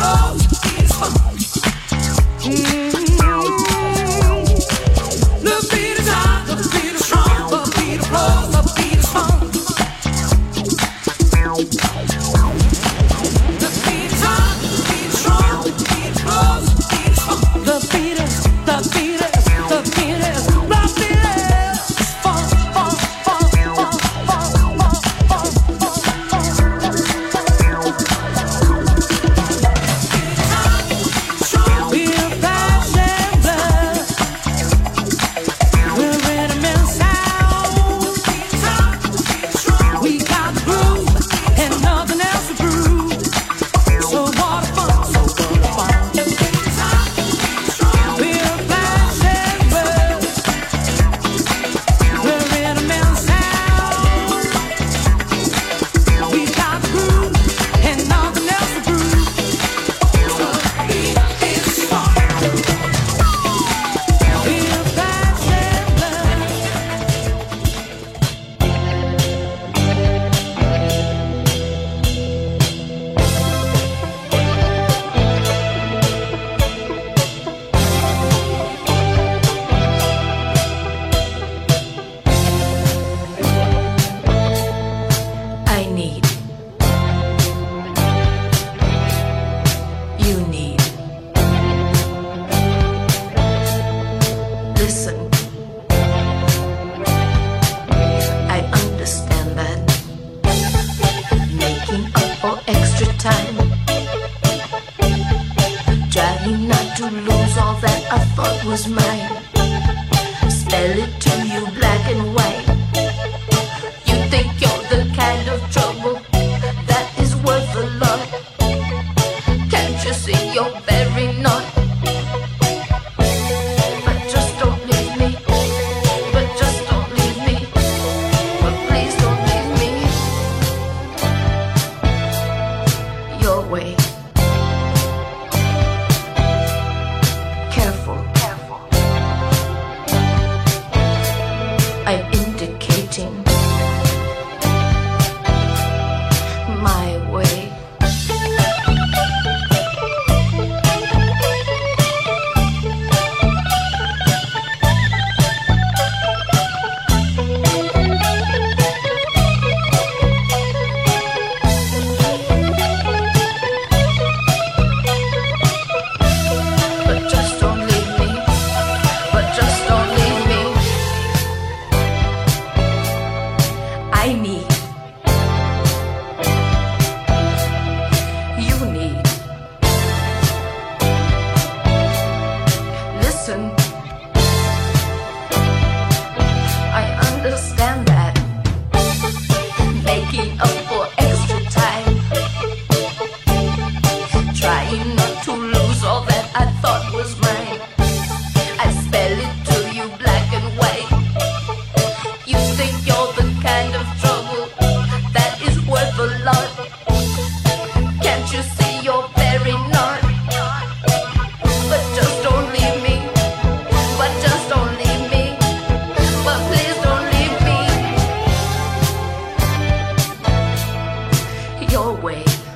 Oh, Hello. away.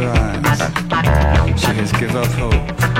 Her eyes. She has give up hope.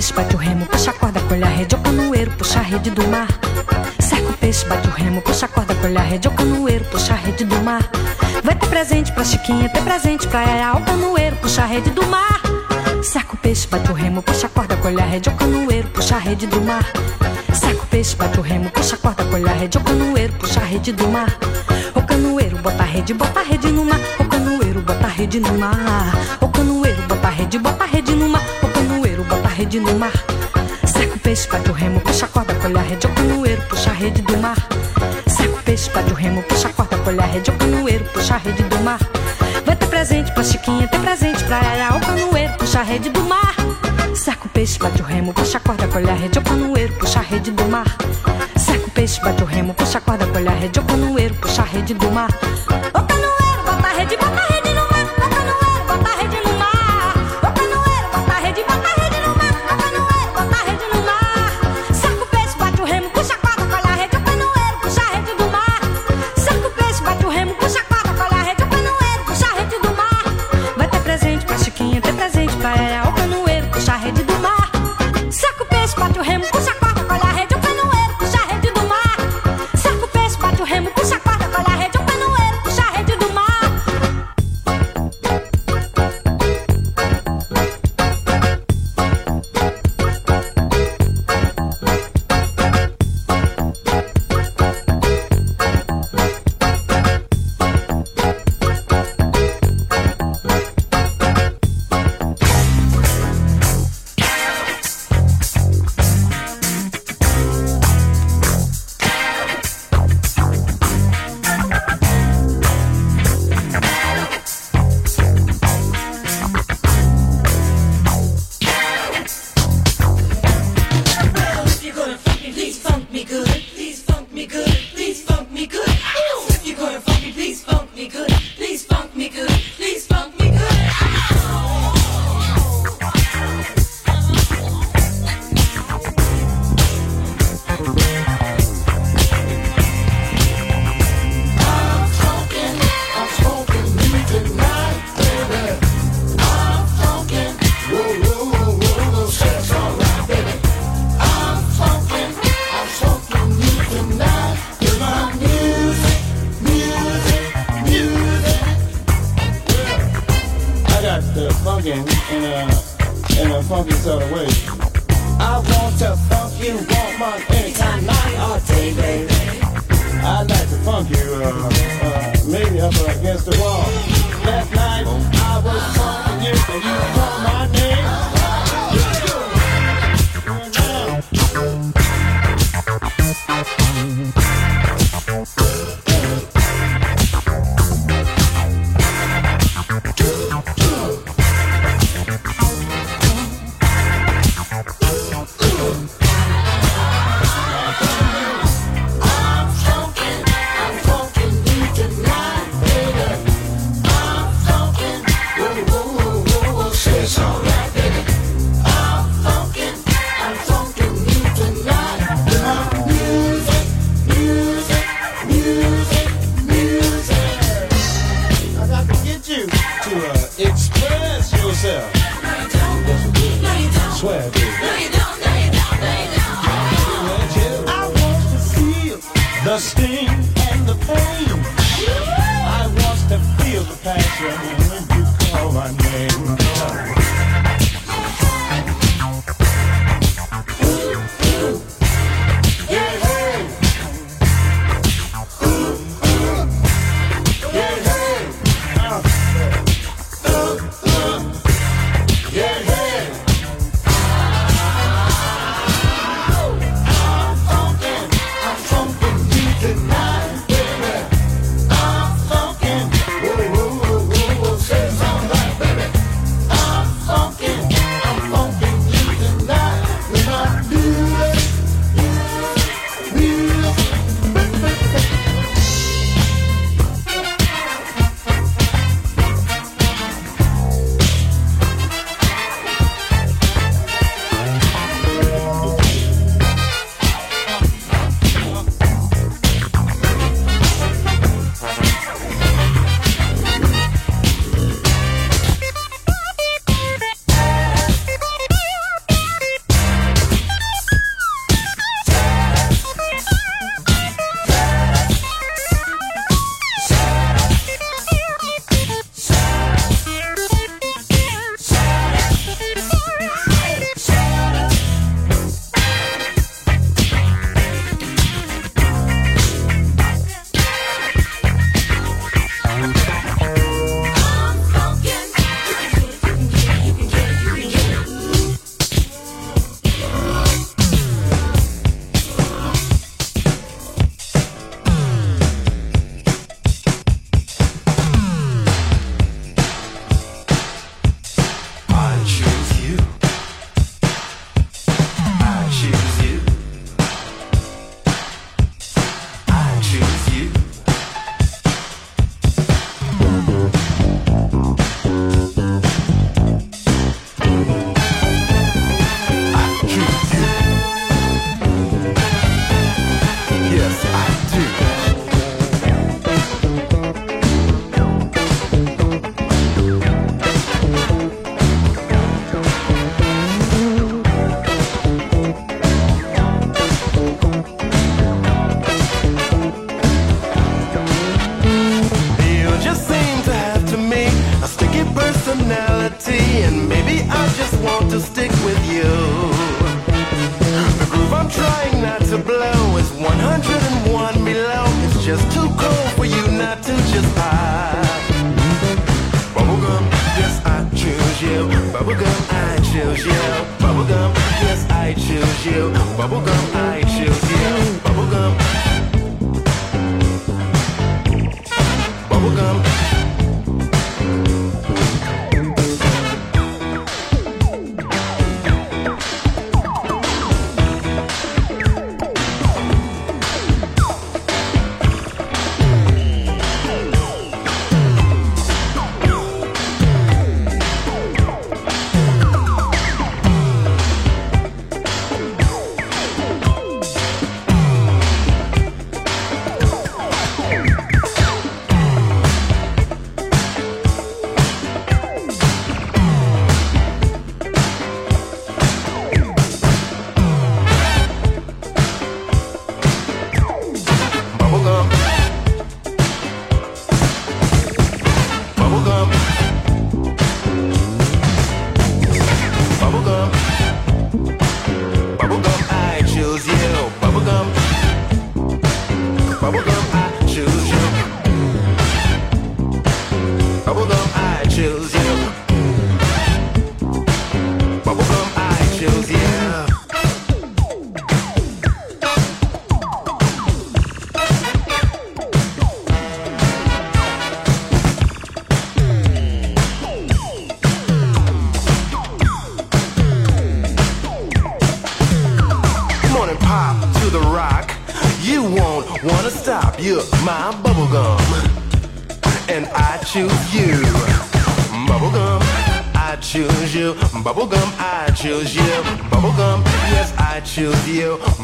Peixe, bate o remo, puxa a corda, colhe a rede. Ô canoeiro, puxa a rede do mar. Cerca o peixe, bate o remo, puxa a corda, colhe a rede. Ô canoeiro, puxa a rede do mar. Vai ter presente pra Chiquinha, ter presente pra Yaya. Ô canoeiro, puxa a rede do mar. Cerca o peixe, bate o remo, puxa a corda, colhe a rede. Ô canoeiro, puxa a rede do mar. Cerca o peixe, bate o remo, puxa a corda, colhe a rede. Ô canoeiro, puxa a rede do mar. Ô canoeiro, bota a rede, bota a rede no mar. Ô canoeiro, bota a rede no mar. Rede no mar. Cerca o peixe, bate o remo, puxa a corda, colhe a rede. Ô canoeiro, puxa a rede do mar. Cerca o peixe, bate o remo, puxa a corda, colhe a rede. Ô canoeiro, puxa a rede do mar. Vai ter presente pra Chiquinha, ter presente pra Yaya. Ô canoeiro, puxa a rede do mar. Cerca o peixe, bate o remo, puxa a corda, colhe a rede. Ô canoeiro, puxa a rede do mar. Cerca o peixe, bate o remo, puxa a corda, colhe a rede. Ô canoeiro, puxa a rede do mar.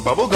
bubble gum.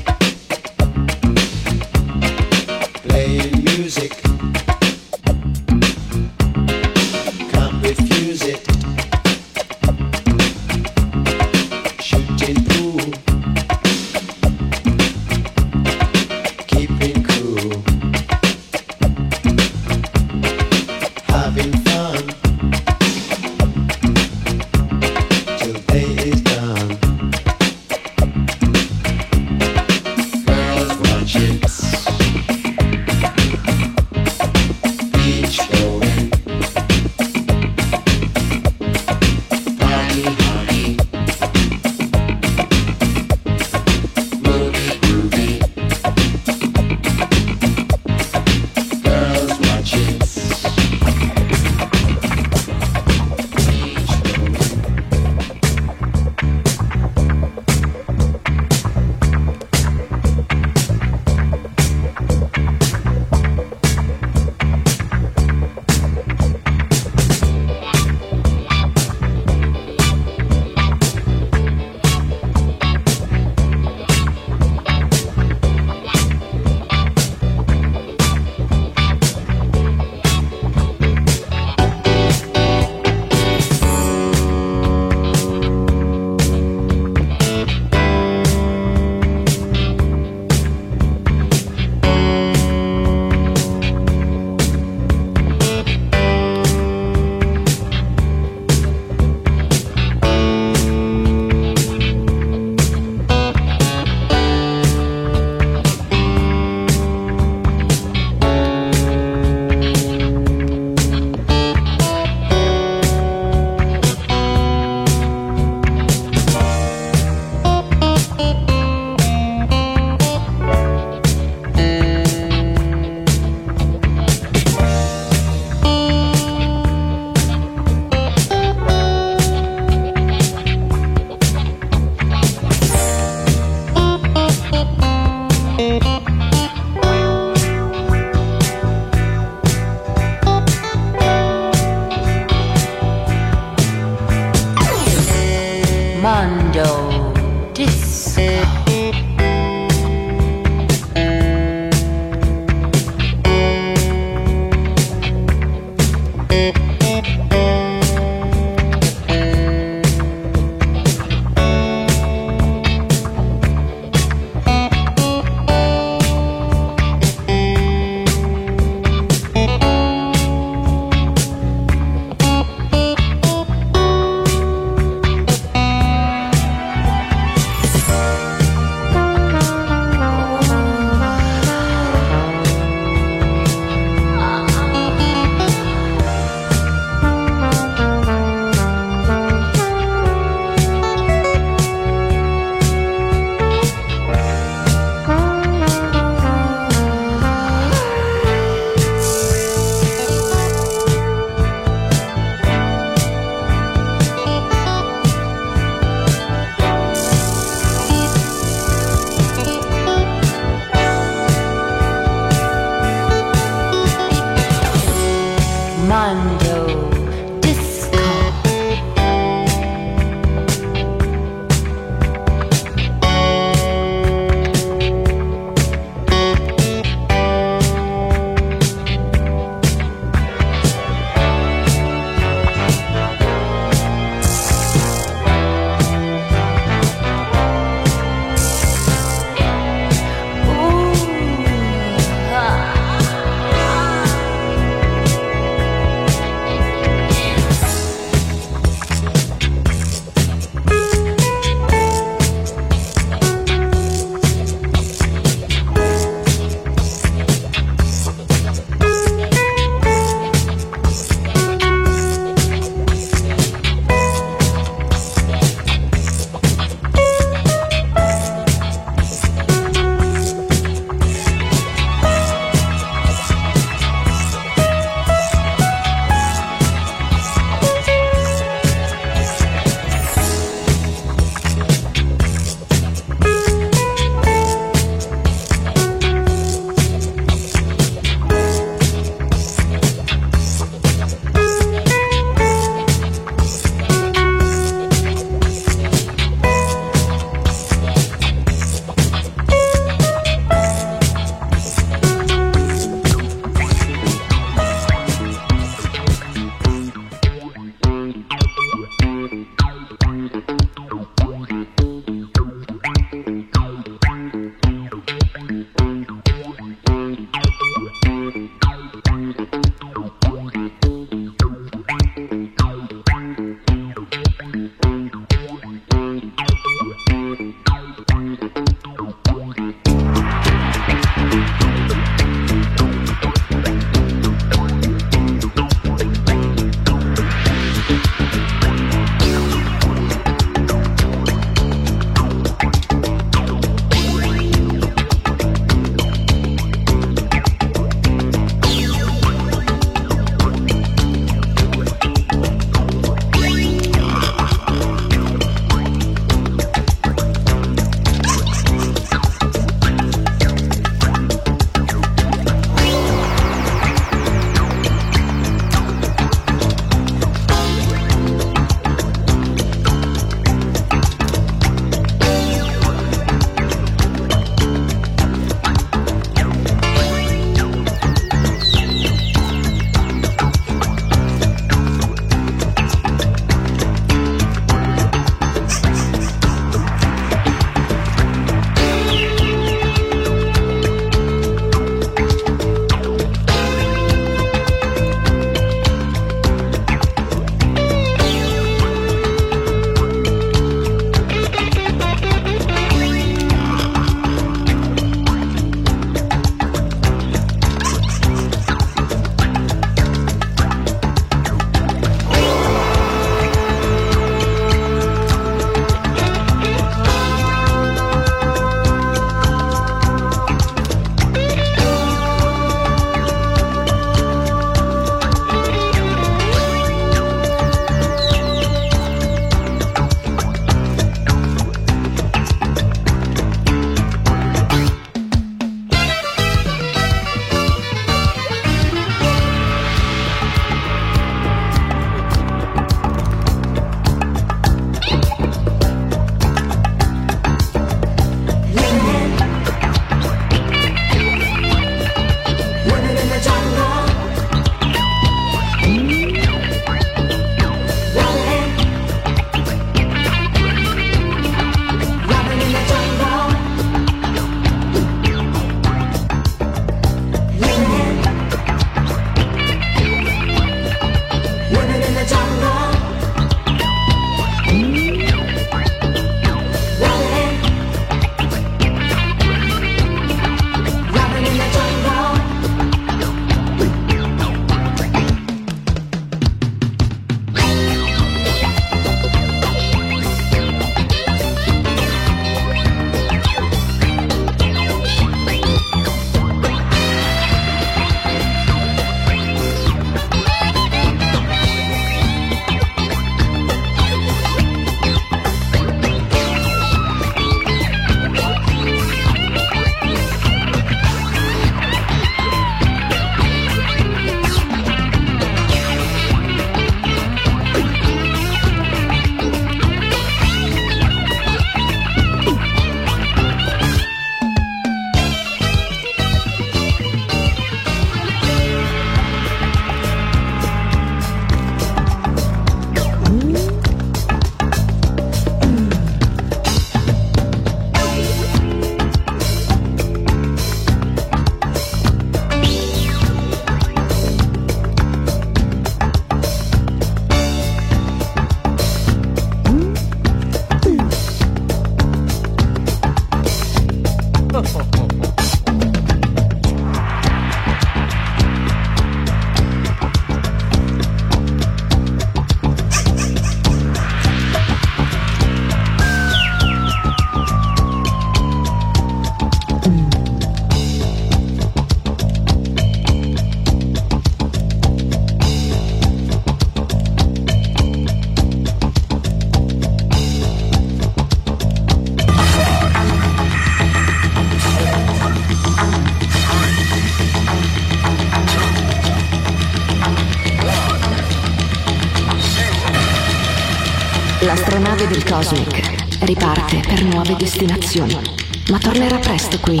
L'astronave del Cosmic riparte per nuove destinazioni, ma tornerà presto qui,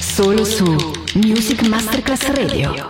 solo su Music Masterclass Radio.